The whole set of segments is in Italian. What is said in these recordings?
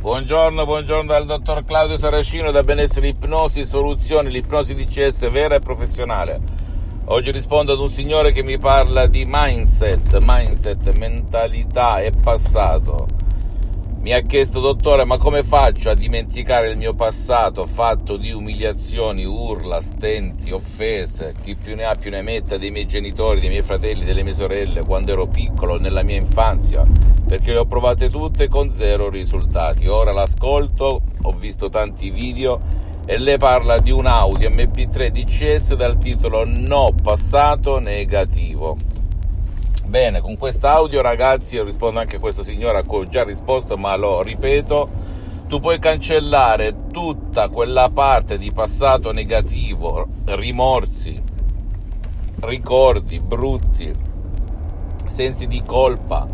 Buongiorno, buongiorno dal dottor Claudio Saracino da Benessere Ipnosi Soluzioni, l'ipnosi DCS vera e professionale. Oggi rispondo ad un signore che mi parla di mindset, mindset, mentalità e passato mi ha chiesto, dottore, ma come faccio a dimenticare il mio passato fatto di umiliazioni, urla, stenti, offese, chi più ne ha più ne metta dei miei genitori, dei miei fratelli, delle mie sorelle, quando ero piccolo, nella mia infanzia, perché le ho provate tutte con zero risultati. Ora l'ascolto, ho visto tanti video e lei parla di un Audi MP3 DCS dal titolo No passato negativo Bene, con quest'audio ragazzi, io rispondo anche a questo signore a cui ho già risposto, ma lo ripeto, tu puoi cancellare tutta quella parte di passato negativo, rimorsi, ricordi brutti, sensi di colpa,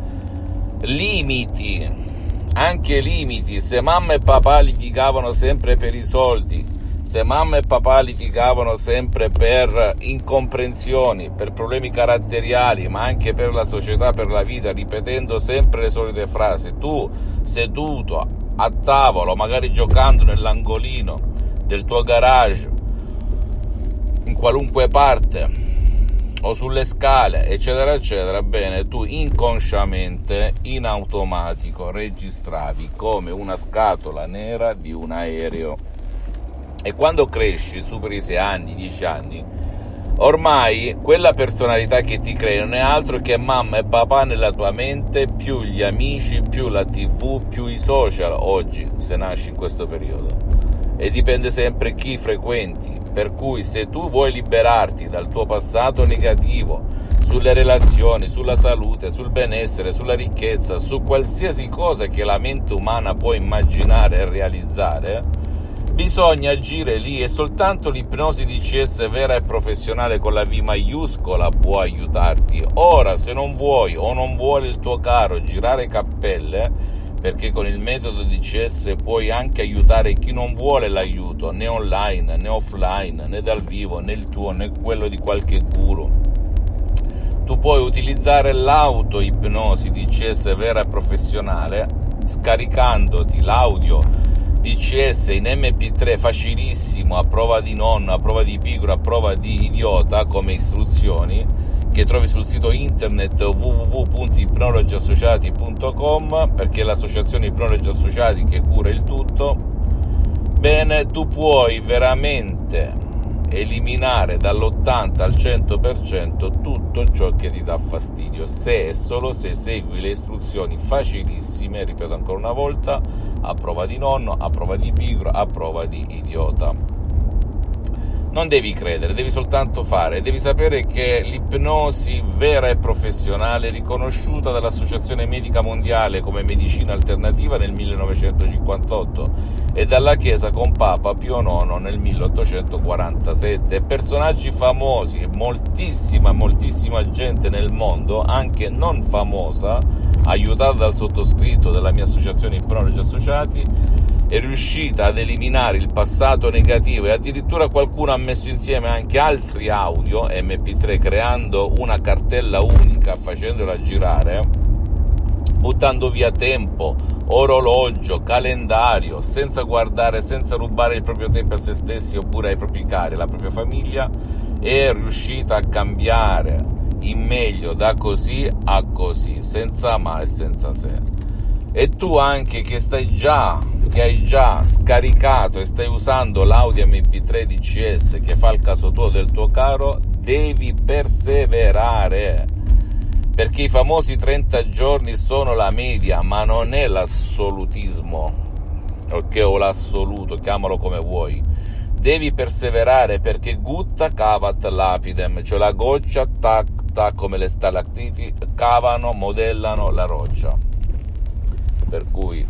limiti, anche limiti, se mamma e papà litigavano sempre per i soldi, se mamma e papà litigavano sempre per incomprensioni, per problemi caratteriali, ma anche per la società, per la vita, ripetendo sempre le solite frasi, tu seduto a tavolo, magari giocando nell'angolino del tuo garage, in qualunque parte, o sulle scale, eccetera, eccetera, bene, tu inconsciamente, in automatico, registravi come una scatola nera di un aereo e quando cresci, superi i 6 anni, 10 anni, ormai quella personalità che ti crei non è altro che mamma e papà nella tua mente, più gli amici, più la tv, più i social oggi, se nasci in questo periodo. E dipende sempre chi frequenti, per cui se tu vuoi liberarti dal tuo passato negativo, sulle relazioni, sulla salute, sul benessere, sulla ricchezza, su qualsiasi cosa che la mente umana può immaginare e realizzare, Bisogna agire lì e soltanto l'ipnosi DCS vera e professionale con la V maiuscola può aiutarti. Ora, se non vuoi o non vuole il tuo caro girare cappelle, perché con il metodo DCS puoi anche aiutare chi non vuole l'aiuto, né online, né offline, né dal vivo, né il tuo, né quello di qualche guru. Tu puoi utilizzare l'auto-ipnosi DCS vera e professionale scaricandoti l'audio DCS in MP3 facilissimo, a prova di nonno, a prova di pigro, a prova di idiota come istruzioni che trovi sul sito internet www.ipnologiassociati.com perché è l'associazione Ipnologi Associati che cura il tutto. Bene, tu puoi veramente eliminare dall'80 al 100% tutto ciò che ti dà fastidio. Se e solo se segui le istruzioni facilissime, ripeto ancora una volta, a prova di nonno, a prova di pigro, a prova di idiota non devi credere, devi soltanto fare, devi sapere che l'ipnosi vera e professionale riconosciuta dall'Associazione Medica Mondiale come medicina alternativa nel 1958 e dalla Chiesa con Papa Pio IX nel 1847. Personaggi famosi, moltissima, moltissima gente nel mondo, anche non famosa, aiutata dal sottoscritto della mia associazione Ipnologi Associati, è riuscita ad eliminare il passato negativo e addirittura qualcuno ha messo insieme anche altri audio MP3 creando una cartella unica facendola girare buttando via tempo, orologio, calendario, senza guardare, senza rubare il proprio tempo a se stessi oppure ai propri cari, alla propria famiglia, è riuscita a cambiare in meglio da così a così, senza ma e senza se e tu anche che stai già che hai già scaricato e stai usando l'Audi MP3 DCS che fa il caso tuo del tuo caro devi perseverare. Perché i famosi 30 giorni sono la media ma non è l'assolutismo ok o l'assoluto chiamalo come vuoi. Devi perseverare perché gutta cavat lapidem cioè la goccia tac tac come le stalactiti cavano modellano la roccia per cui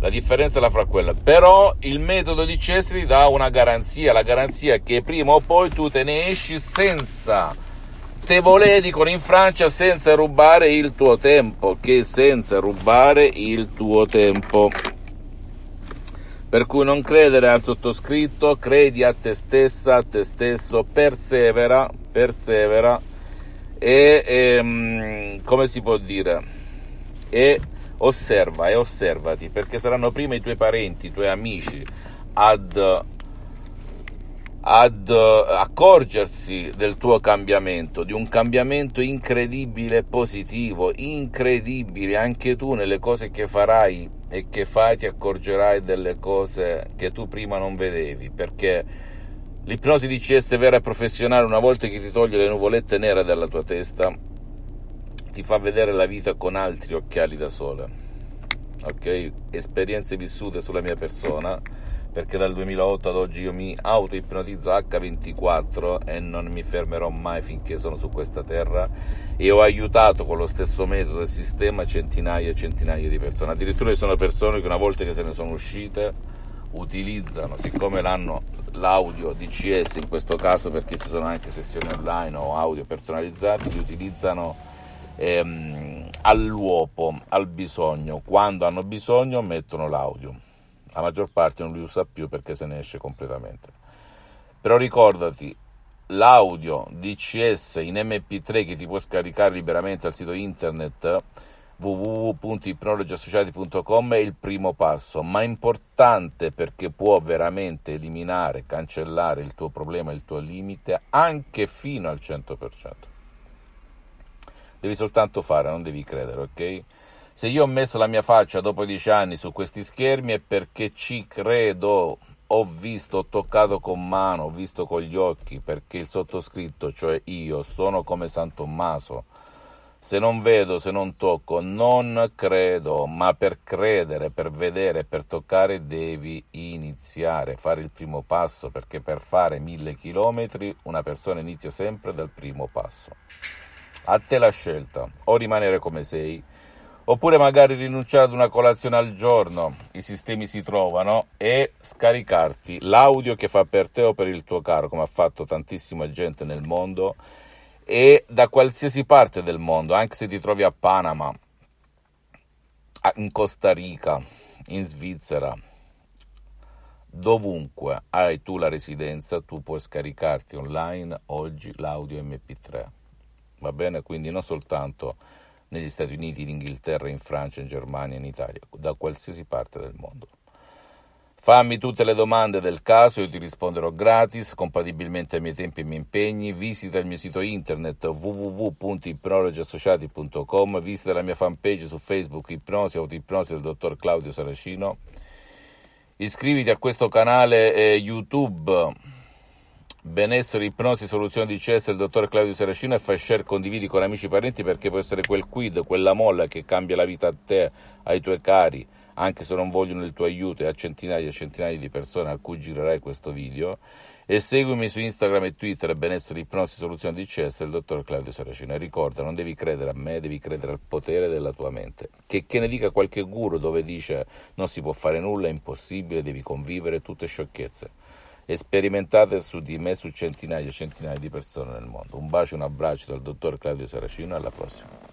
la differenza è la fra quella. Però il metodo di Cesari dà una garanzia, la garanzia che prima o poi tu te ne esci senza te volè dicono in Francia senza rubare il tuo tempo, che senza rubare il tuo tempo. Per cui non credere al sottoscritto, credi a te stessa, a te stesso, persevera, persevera e, e ehm, come si può dire? E osserva e osservati perché saranno prima i tuoi parenti, i tuoi amici ad ad accorgersi del tuo cambiamento, di un cambiamento incredibile e positivo, incredibile, anche tu nelle cose che farai e che fai ti accorgerai delle cose che tu prima non vedevi, perché l'ipnosi DCS vera e professionale una volta che ti toglie le nuvolette nere dalla tua testa ti fa vedere la vita con altri occhiali da sole, ok? Esperienze vissute sulla mia persona perché dal 2008 ad oggi io mi auto-ipnotizzo H24 e non mi fermerò mai finché sono su questa terra e ho aiutato con lo stesso metodo e sistema centinaia e centinaia di persone. Addirittura ci sono persone che una volta che se ne sono uscite utilizzano, siccome l'hanno l'audio DCS in questo caso perché ci sono anche sessioni online o audio personalizzati, li utilizzano ehm, all'uopo, al bisogno. Quando hanno bisogno mettono l'audio la maggior parte non li usa più perché se ne esce completamente. Però ricordati, l'audio DCS in MP3 che ti puoi scaricare liberamente al sito internet www.ipnologiassociati.com è il primo passo, ma importante perché può veramente eliminare, cancellare il tuo problema, il tuo limite anche fino al 100%. Devi soltanto fare, non devi credere, ok? Se io ho messo la mia faccia dopo dieci anni su questi schermi è perché ci credo, ho visto, ho toccato con mano, ho visto con gli occhi, perché il sottoscritto, cioè io, sono come San Tommaso. Se non vedo, se non tocco, non credo, ma per credere, per vedere, per toccare devi iniziare, fare il primo passo, perché per fare mille chilometri una persona inizia sempre dal primo passo. A te la scelta, o rimanere come sei, oppure magari rinunciare ad una colazione al giorno, i sistemi si trovano, e scaricarti l'audio che fa per te o per il tuo caro, come ha fatto tantissima gente nel mondo, e da qualsiasi parte del mondo, anche se ti trovi a Panama, in Costa Rica, in Svizzera, dovunque hai tu la residenza, tu puoi scaricarti online oggi l'audio MP3. Va bene? Quindi non soltanto negli Stati Uniti, in Inghilterra, in Francia, in Germania, in Italia, da qualsiasi parte del mondo. Fammi tutte le domande del caso, io ti risponderò gratis, compatibilmente ai miei tempi e ai miei impegni. Visita il mio sito internet www.ipnologiassociati.com, visita la mia fanpage su Facebook Ipnosi Autoipnosi del dottor Claudio Saracino. Iscriviti a questo canale eh, YouTube benessere, ipnosi, soluzione di CS del dottor Claudio Saracino e fai share, condividi con amici e parenti perché può essere quel quid, quella molla che cambia la vita a te, ai tuoi cari, anche se non vogliono il tuo aiuto e a centinaia e centinaia di persone a cui girerai questo video. E seguimi su Instagram e Twitter benessere, ipnosi, soluzione di CS del dottor Claudio Saracino. E ricorda, non devi credere a me, devi credere al potere della tua mente. Che, che ne dica qualche guru dove dice non si può fare nulla, è impossibile, devi convivere, tutte sciocchezze sperimentate su di me su centinaia e centinaia di persone nel mondo. Un bacio, un abbraccio dal dottor Claudio Saracino, alla prossima.